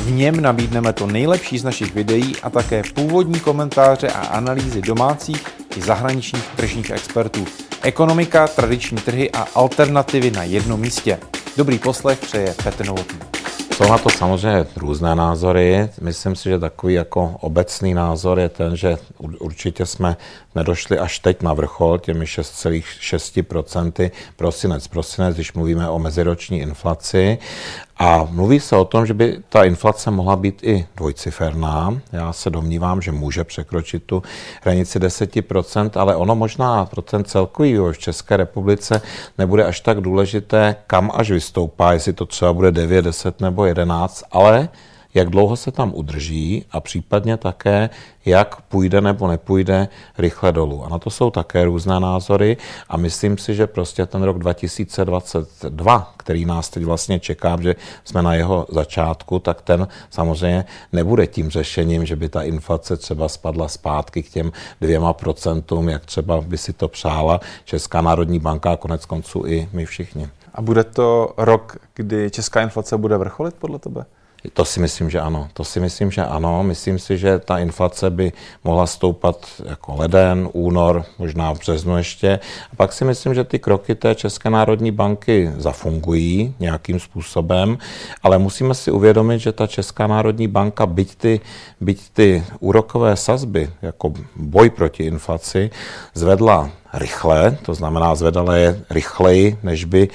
V něm nabídneme to nejlepší z našich videí a také původní komentáře a analýzy domácích i zahraničních tržních expertů. Ekonomika, tradiční trhy a alternativy na jednom místě. Dobrý poslech přeje Petr Novotný. Jsou na to samozřejmě různé názory. Myslím si, že takový jako obecný názor je ten, že určitě jsme nedošli až teď na vrchol těmi 6,6% prosinec. Prosinec, když mluvíme o meziroční inflaci. A mluví se o tom, že by ta inflace mohla být i dvojciferná. Já se domnívám, že může překročit tu hranici 10%, ale ono možná pro ten celkový v České republice nebude až tak důležité, kam až vystoupá, jestli to třeba bude 9, 10 nebo 11, ale jak dlouho se tam udrží a případně také, jak půjde nebo nepůjde rychle dolů. A na to jsou také různé názory a myslím si, že prostě ten rok 2022, který nás teď vlastně čeká, že jsme na jeho začátku, tak ten samozřejmě nebude tím řešením, že by ta inflace třeba spadla zpátky k těm dvěma procentům, jak třeba by si to přála Česká národní banka a konec konců i my všichni. A bude to rok, kdy česká inflace bude vrcholit podle tebe? To si myslím, že ano. To si myslím, že ano. Myslím si, že ta inflace by mohla stoupat jako leden, únor, možná v březnu ještě. A pak si myslím, že ty kroky té České národní banky zafungují nějakým způsobem, ale musíme si uvědomit, že ta Česká národní banka, byť ty, byť ty úrokové sazby, jako boj proti inflaci, zvedla rychle, to znamená zvedala je rychleji, než by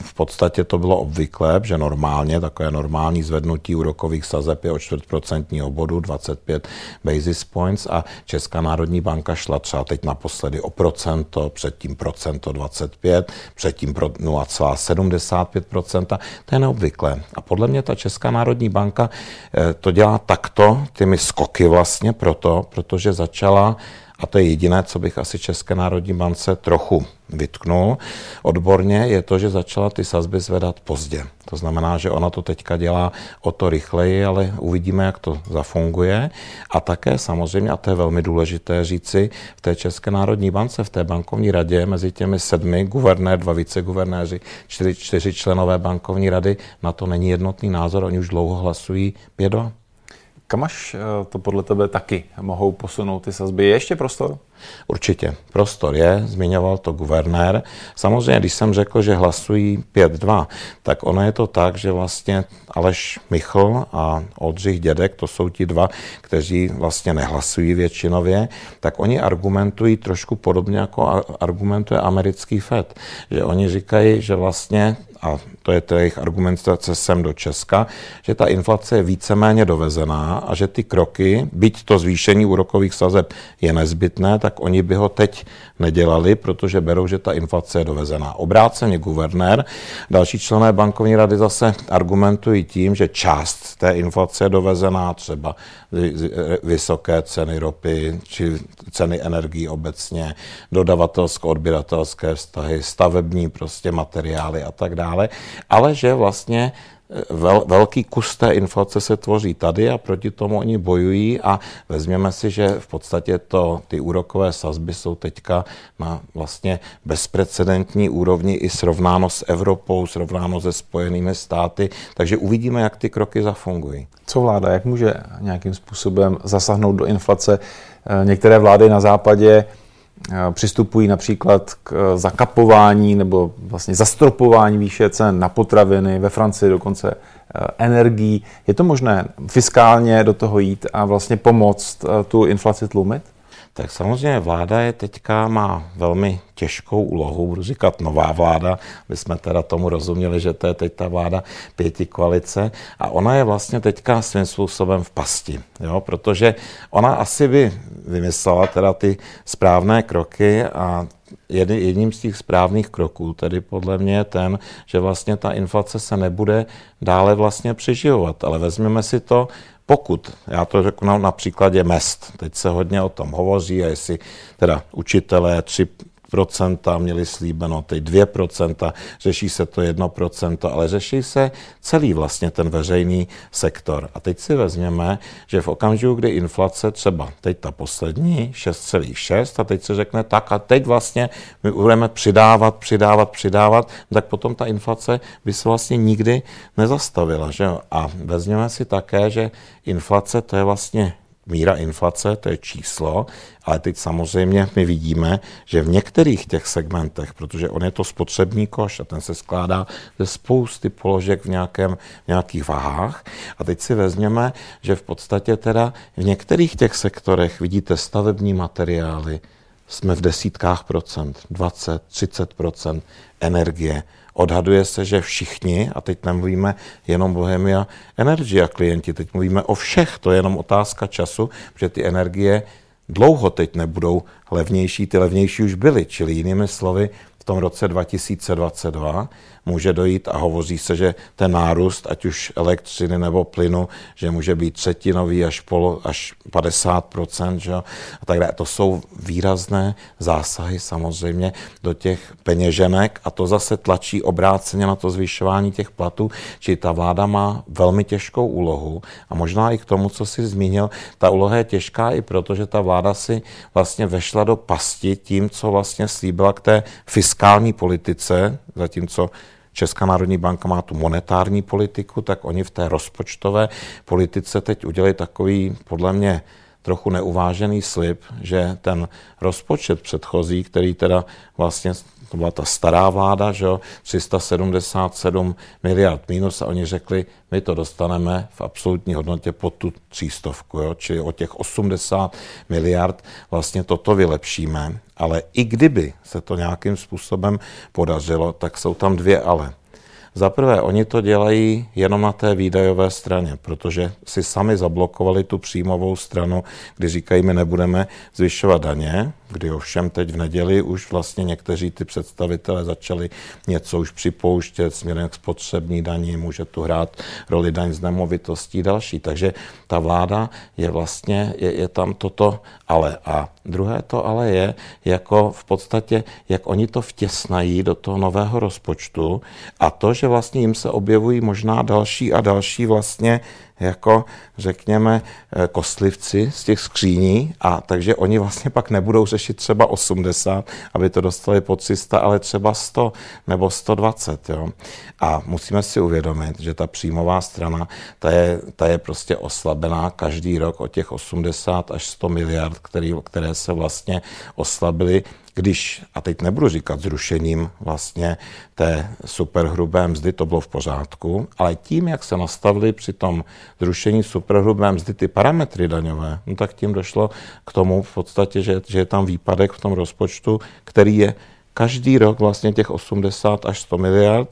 v podstatě to bylo obvyklé, že normálně takové normální zvednutí úrokových sazeb je o čtvrtprocentního bodu, 25 basis points a Česká národní banka šla třeba teď naposledy o procento, předtím procento 25, předtím pro 0,75%. To je neobvyklé. A podle mě ta Česká národní banka eh, to dělá takto, těmi skoky vlastně proto, protože začala a to je jediné, co bych asi České národní bance trochu vytknul odborně, je to, že začala ty sazby zvedat pozdě. To znamená, že ona to teďka dělá o to rychleji, ale uvidíme, jak to zafunguje. A také samozřejmě, a to je velmi důležité říci, v té České národní bance, v té bankovní radě, mezi těmi sedmi guvernér, dva viceguvernéři, čtyři, čtyři členové bankovní rady, na to není jednotný názor, oni už dlouho hlasují 5 kam až eh, to podle tebe taky mohou posunout ty sazby? Je ještě prostor? Určitě. Prostor je, zmiňoval to guvernér. Samozřejmě, když jsem řekl, že hlasují 5-2, tak ono je to tak, že vlastně Aleš Michl a Oldřich Dědek, to jsou ti dva, kteří vlastně nehlasují většinově, tak oni argumentují trošku podobně jako argumentuje americký FED. Že oni říkají, že vlastně a to je to jejich argumentace sem do Česka, že ta inflace je víceméně dovezená a že ty kroky, byť to zvýšení úrokových sazeb je nezbytné, tak oni by ho teď nedělali, protože berou, že ta inflace je dovezená. Obráceně guvernér, další člené bankovní rady zase argumentují tím, že část té inflace je dovezená, třeba vysoké ceny ropy či ceny energií obecně, dodavatelsko-odběratelské vztahy, stavební prostě materiály a tak dále, ale že vlastně vel, velký kus té inflace se tvoří tady a proti tomu oni bojují a vezměme si, že v podstatě to, ty úrokové sazby jsou teďka na vlastně bezprecedentní úrovni i srovnáno s Evropou, srovnáno se Spojenými státy, takže uvidíme, jak ty kroky zafungují. Co vláda, jak může nějakým způsobem zasáhnout do inflace? Eh, některé vlády na západě přistupují například k eh, zakapování nebo vlastně zastropování výše cen na potraviny, ve Francii dokonce eh, energií. Je to možné fiskálně do toho jít a vlastně pomoct tu inflaci tlumit? Tak samozřejmě vláda je teďka má velmi těžkou úlohu, budu říkat nová vláda, my jsme teda tomu rozuměli, že to je teď ta vláda pěti koalice a ona je vlastně teďka svým způsobem v pasti, jo, protože ona asi by vymyslela teda ty správné kroky a jedním z těch správných kroků, tedy podle mě je ten, že vlastně ta inflace se nebude dále vlastně přeživovat. Ale vezmeme si to pokud, já to řeknu na, příkladě mest, teď se hodně o tom hovoří, a jestli teda učitelé tři 2%, měli slíbeno ty 2%, řeší se to 1%, ale řeší se celý vlastně ten veřejný sektor. A teď si vezměme, že v okamžiku, kdy inflace třeba teď ta poslední 6,6 a teď se řekne tak a teď vlastně my budeme přidávat, přidávat, přidávat, tak potom ta inflace by se vlastně nikdy nezastavila. Že? A vezměme si také, že inflace to je vlastně míra inflace, to je číslo, ale teď samozřejmě my vidíme, že v některých těch segmentech, protože on je to spotřební koš a ten se skládá ze spousty položek v, nějakém, v nějakých váhách. A teď si vezměme, že v podstatě teda v některých těch sektorech vidíte stavební materiály, jsme v desítkách procent, 20, 30 procent energie, Odhaduje se, že všichni, a teď nemluvíme jenom Bohemia Energy a klienti, teď mluvíme o všech, to je jenom otázka času, že ty energie dlouho teď nebudou levnější, ty levnější už byly, čili jinými slovy, v tom roce 2022 může dojít a hovoří se, že ten nárůst, ať už elektřiny nebo plynu, že může být třetinový až, polo, až 50%, že? a tak dále. To jsou výrazné zásahy samozřejmě do těch peněženek a to zase tlačí obráceně na to zvyšování těch platů, či ta vláda má velmi těžkou úlohu a možná i k tomu, co si zmínil, ta úloha je těžká i proto, že ta vláda si vlastně vešla do pasti tím, co vlastně slíbila k té fiskální politice, zatímco Česká národní banka má tu monetární politiku, tak oni v té rozpočtové politice teď udělali takový, podle mě, trochu neuvážený slib, že ten rozpočet předchozí, který teda vlastně to byla ta stará vláda, že jo, 377 miliard minus a oni řekli, my to dostaneme v absolutní hodnotě pod tu třístovku, jo, čili o těch 80 miliard vlastně toto vylepšíme, ale i kdyby se to nějakým způsobem podařilo, tak jsou tam dvě ale. Za prvé, oni to dělají jenom na té výdajové straně, protože si sami zablokovali tu příjmovou stranu, kdy říkají, my nebudeme zvyšovat daně, kdy ovšem teď v neděli už vlastně někteří ty představitelé začali něco už připouštět směrem k spotřební daní, může tu hrát roli daň z nemovitostí další. Takže ta vláda je vlastně, je, je tam toto ale. A druhé to ale je, jako v podstatě, jak oni to vtěsnají do toho nového rozpočtu a to, že vlastně jim se objevují možná další a další vlastně jako, řekněme, eh, kostlivci z těch skříní a takže oni vlastně pak nebudou řešit třeba 80, aby to dostali po 300, ale třeba 100 nebo 120. Jo. A musíme si uvědomit, že ta příjmová strana, ta je, ta je prostě oslabená každý rok o těch 80 až 100 miliard, který, které se vlastně oslabily když, a teď nebudu říkat zrušením vlastně té superhrubé mzdy, to bylo v pořádku, ale tím, jak se nastavili při tom zrušení superhrubé mzdy ty parametry daňové, no tak tím došlo k tomu v podstatě, že, že je tam výpadek v tom rozpočtu, který je každý rok vlastně těch 80 až 100 miliard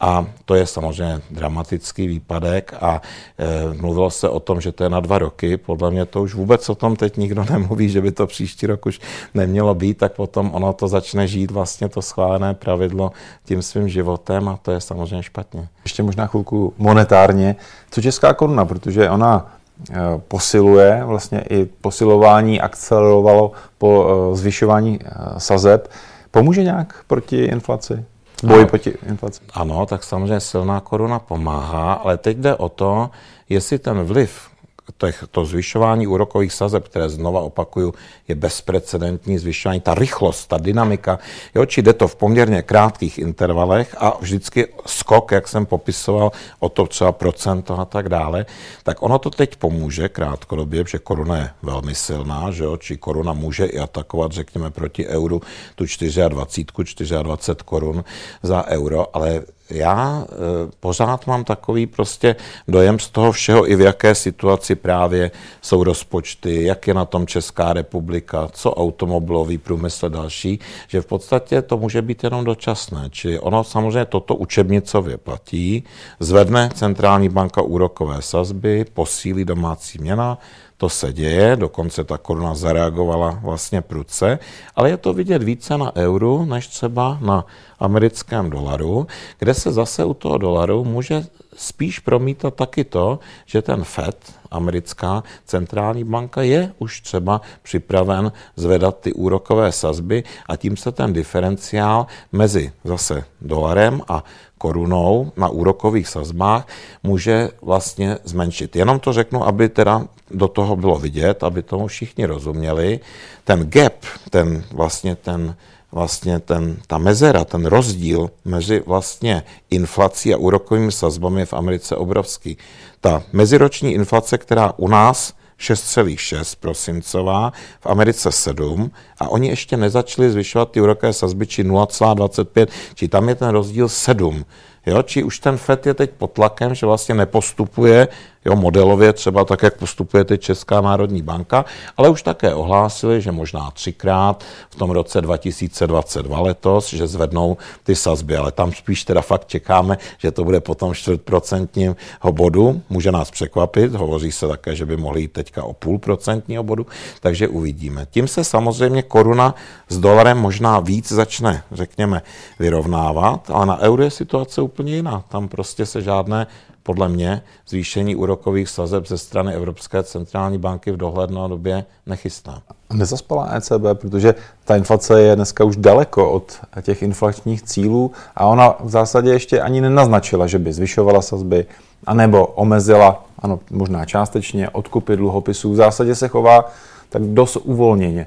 a to je samozřejmě dramatický výpadek a e, mluvilo se o tom, že to je na dva roky. Podle mě to už vůbec o tom teď nikdo nemluví, že by to příští rok už nemělo být, tak potom ono to začne žít vlastně to schválené pravidlo tím svým životem a to je samozřejmě špatně. Ještě možná chvilku monetárně. Co česká koruna, protože ona e, posiluje, vlastně i posilování akcelerovalo po e, zvyšování e, sazeb. Pomůže nějak proti inflaci? Boj proti inflaci? Ano, tak samozřejmě silná koruna pomáhá, ale teď jde o to, jestli ten vliv těch, to zvyšování úrokových sazeb, které znova opakuju, je bezprecedentní zvyšování, ta rychlost, ta dynamika, jo, či jde to v poměrně krátkých intervalech a vždycky skok, jak jsem popisoval, o to třeba procento a tak dále, tak ono to teď pomůže krátkodobě, že koruna je velmi silná, že jo, či koruna může i atakovat, řekněme, proti euru tu 24, 24 korun za euro, ale já e, pořád mám takový prostě dojem z toho všeho, i v jaké situaci právě jsou rozpočty, jak je na tom Česká republika, co automobilový průmysl další, že v podstatě to může být jenom dočasné. Čili ono samozřejmě toto učebnicově platí, zvedne centrální banka úrokové sazby, posílí domácí měna, to se děje, dokonce ta koruna zareagovala vlastně prudce, ale je to vidět více na euru, než třeba na americkém dolaru, kde se zase u toho dolaru může spíš promítat taky to, že ten FED, americká centrální banka, je už třeba připraven zvedat ty úrokové sazby a tím se ten diferenciál mezi zase dolarem a korunou na úrokových sazbách může vlastně zmenšit. Jenom to řeknu, aby teda do toho bylo vidět, aby tomu všichni rozuměli. Ten gap, ten vlastně ten vlastně ten, ta mezera, ten rozdíl mezi vlastně inflací a úrokovými sazbami v Americe obrovský. Ta meziroční inflace, která u nás 6,6 prosincová, v Americe 7 a oni ještě nezačali zvyšovat ty úrokové sazby či 0,25, či tam je ten rozdíl 7. Jo, či už ten FED je teď pod tlakem, že vlastně nepostupuje jo, modelově třeba tak, jak postupuje teď Česká národní banka, ale už také ohlásili, že možná třikrát v tom roce 2022 letos, že zvednou ty sazby, ale tam spíš teda fakt čekáme, že to bude potom čtvrtprocentního bodu, může nás překvapit, hovoří se také, že by mohli jít teďka o půl procentního bodu, takže uvidíme. Tím se samozřejmě koruna s dolarem možná víc začne, řekněme, vyrovnávat, ale na euro je situace jiná. Tam prostě se žádné podle mě zvýšení úrokových sazeb ze strany Evropské centrální banky v dohledné době nechystá. Nezaspala ECB, protože ta inflace je dneska už daleko od těch inflačních cílů a ona v zásadě ještě ani nenaznačila, že by zvyšovala sazby, anebo omezila, ano, možná částečně, odkupy dluhopisů. V zásadě se chová tak dost uvolněně.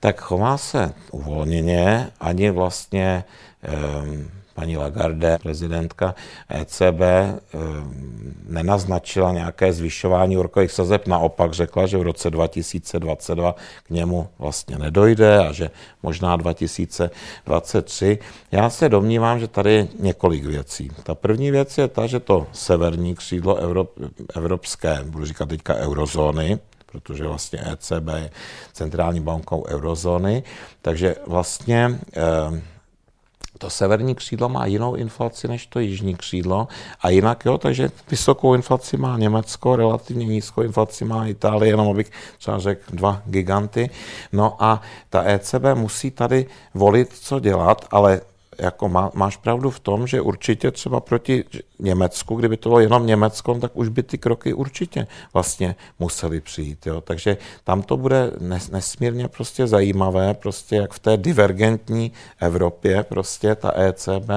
Tak chová se uvolněně, ani vlastně um, paní Lagarde, prezidentka ECB, eh, nenaznačila nějaké zvyšování úrokových sazeb, naopak řekla, že v roce 2022 k němu vlastně nedojde a že možná 2023. Já se domnívám, že tady je několik věcí. Ta první věc je ta, že to severní křídlo evropské, budu říkat teďka eurozóny, protože vlastně ECB je centrální bankou eurozóny, takže vlastně eh, to severní křídlo má jinou inflaci než to jižní křídlo a jinak, jo, takže vysokou inflaci má Německo, relativně nízkou inflaci má Itálie, jenom abych třeba řekl dva giganty. No a ta ECB musí tady volit, co dělat, ale jako má, máš pravdu v tom, že určitě třeba proti Německu, kdyby to bylo jenom Německo, tak už by ty kroky určitě vlastně museli přijít. Jo. Takže tam to bude nesmírně prostě zajímavé, prostě jak v té divergentní Evropě prostě ta ECB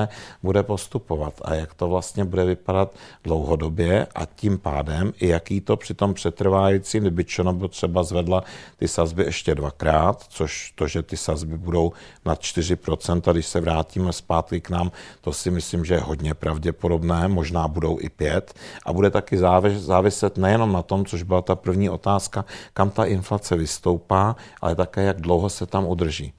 bude postupovat a jak to vlastně bude vypadat dlouhodobě a tím pádem i jaký to při tom přetrvájícím, kdyby Čonobo třeba zvedla ty sazby ještě dvakrát, což to, že ty sazby budou na 4%, když se vrátíme zpátky k nám, to si myslím, že je hodně pravděpodobné, možná budou i pět. A bude taky záviset nejenom na tom, což byla ta první otázka, kam ta inflace vystoupá, ale také, jak dlouho se tam udrží.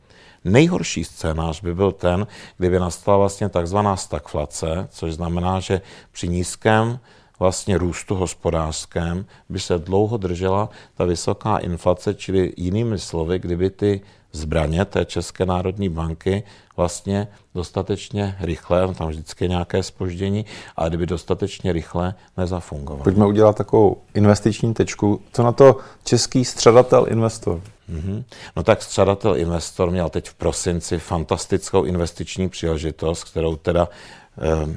Nejhorší scénář by byl ten, kdyby nastala vlastně takzvaná stagflace, což znamená, že při nízkém vlastně růstu hospodářském by se dlouho držela ta vysoká inflace, čili jinými slovy, kdyby ty zbraně té České národní banky vlastně dostatečně rychle, tam vždycky je nějaké spoždění, ale kdyby dostatečně rychle nezafungovaly. Pojďme udělat takovou investiční tečku. Co na to český středatel investor? Mm-hmm. No tak středatel investor měl teď v prosinci fantastickou investiční příležitost, kterou teda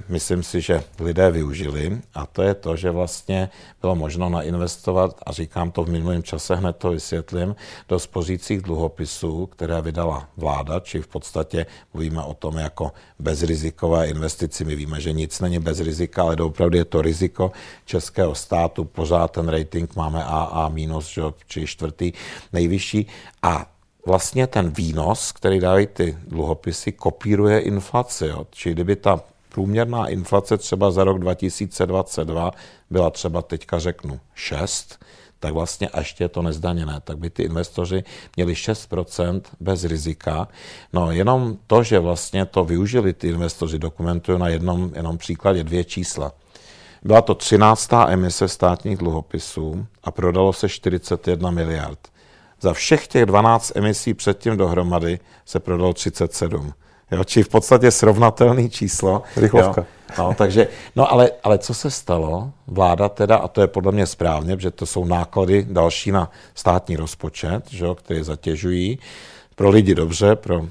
myslím si, že lidé využili a to je to, že vlastně bylo možno nainvestovat, a říkám to v minulém čase, hned to vysvětlím, do spořících dluhopisů, které vydala vláda, či v podstatě mluvíme o tom jako bezrizikové investici. My víme, že nic není bez rizika, ale opravdu je to riziko českého státu. Pořád ten rating máme AA minus, či čtvrtý nejvyšší. A vlastně ten výnos, který dávají ty dluhopisy, kopíruje inflaci. Jo. Kdyby ta průměrná inflace třeba za rok 2022 byla třeba teďka řeknu 6, tak vlastně a ještě je to nezdaněné, tak by ty investoři měli 6% bez rizika. No jenom to, že vlastně to využili ty investoři, dokumentují na jednom jenom příkladě dvě čísla. Byla to 13. emise státních dluhopisů a prodalo se 41 miliard. Za všech těch 12 emisí předtím dohromady se prodalo 37. Jo, či v podstatě srovnatelné číslo. Rychlovka. Jo. No, takže, no ale, ale co se stalo? Vláda teda, a to je podle mě správně, že to jsou náklady další na státní rozpočet, že, které zatěžují, pro lidi dobře, pro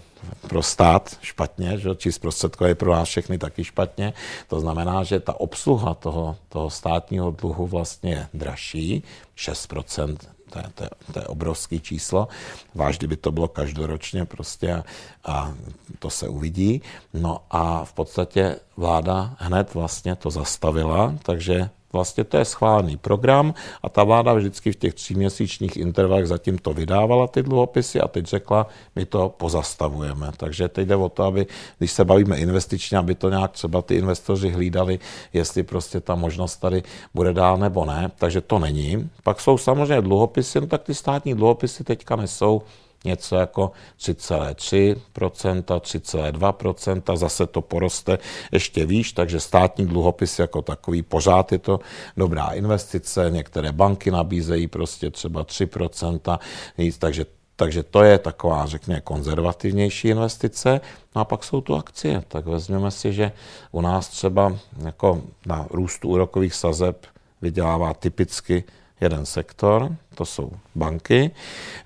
pro stát špatně, že? či zprostředkové pro nás všechny taky špatně. To znamená, že ta obsluha toho, toho státního dluhu vlastně je dražší, 6% to je, to, je, to je obrovský číslo, váž kdyby to bylo každoročně prostě a, a to se uvidí. No a v podstatě vláda hned vlastně to zastavila, takže Vlastně to je schválený program a ta vláda vždycky v těch tříměsíčních intervalech zatím to vydávala ty dluhopisy a teď řekla, my to pozastavujeme. Takže teď jde o to, aby, když se bavíme investičně, aby to nějak třeba ty investoři hlídali, jestli prostě ta možnost tady bude dál nebo ne. Takže to není. Pak jsou samozřejmě dluhopisy, no tak ty státní dluhopisy teďka nesou něco jako 3,3%, 3,2%, zase to poroste ještě výš, takže státní dluhopis jako takový pořád je to dobrá investice, některé banky nabízejí prostě třeba 3%, víc, takže takže to je taková, řekněme, konzervativnější investice. No a pak jsou tu akcie. Tak vezměme si, že u nás třeba jako na růstu úrokových sazeb vydělává typicky jeden sektor, to jsou banky.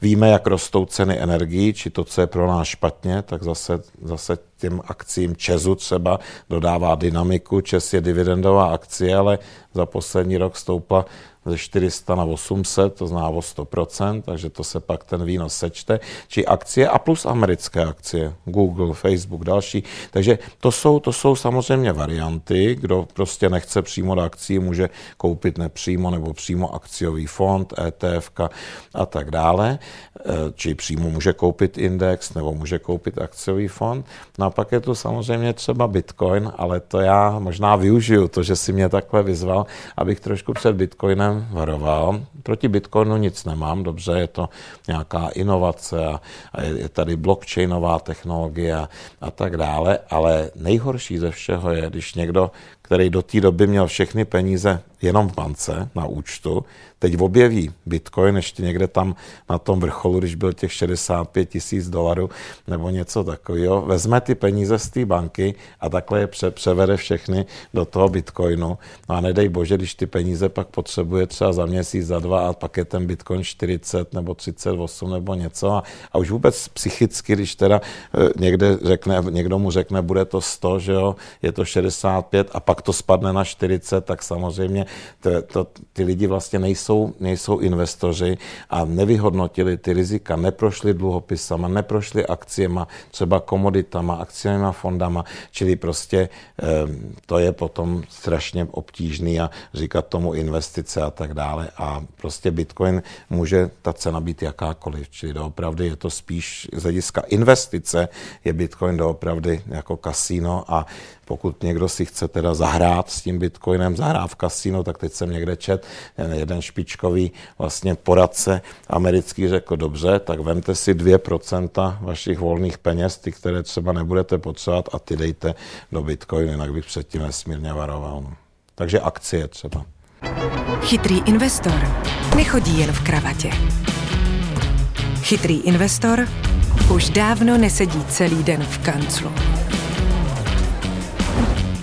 Víme, jak rostou ceny energií, či to, co je pro nás špatně, tak zase, zase těm akcím Česu třeba dodává dynamiku. Čes je dividendová akcie, ale za poslední rok stoupla ze 400 na 800, to zná o 100%, takže to se pak ten výnos sečte, či akcie a plus americké akcie, Google, Facebook, další. Takže to jsou, to jsou samozřejmě varianty, kdo prostě nechce přímo do akcí, může koupit nepřímo nebo přímo akciový fond, ETF a tak dále, e, či přímo může koupit index nebo může koupit akciový fond. No a pak je tu samozřejmě třeba Bitcoin, ale to já možná využiju, to, že si mě takhle vyzval, abych trošku před Bitcoinem varoval. Proti Bitcoinu nic nemám, dobře, je to nějaká inovace a, a je tady blockchainová technologie a, a tak dále, ale nejhorší ze všeho je, když někdo, který do té doby měl všechny peníze jenom v bance na účtu, teď objeví Bitcoin ještě někde tam na tom vrcholu, když byl těch 65 tisíc dolarů nebo něco takového, vezme ty peníze z té banky a takhle je pře- převede všechny do toho Bitcoinu. No a nedej bože, když ty peníze pak potřebuje třeba za měsíc, za dva a pak je ten Bitcoin 40 nebo 38 nebo něco a, a už vůbec psychicky, když teda e, někde řekne, někdo mu řekne, bude to 100, že jo, je to 65 a pak to spadne na 40, tak samozřejmě to, to, ty lidi vlastně nejsou, nejsou investoři a nevyhodnotili ty rizika, neprošli dluhopisama, neprošli akciema, třeba komoditama, akciemi fondama, čili prostě to je potom strašně obtížný a říkat tomu investice a tak dále. A prostě Bitcoin může ta cena být jakákoliv, čili doopravdy je to spíš z hlediska investice, je Bitcoin doopravdy jako kasíno a pokud někdo si chce teda zahrát s tím bitcoinem, zahrát v kasínu, tak teď jsem někde čet, jeden špičkový vlastně poradce americký řekl, dobře, tak vemte si 2% vašich volných peněz, ty, které třeba nebudete potřebovat a ty dejte do bitcoinu, jinak bych předtím nesmírně varoval. No. Takže akcie třeba. Chytrý investor nechodí jen v kravatě. Chytrý investor už dávno nesedí celý den v kanclu.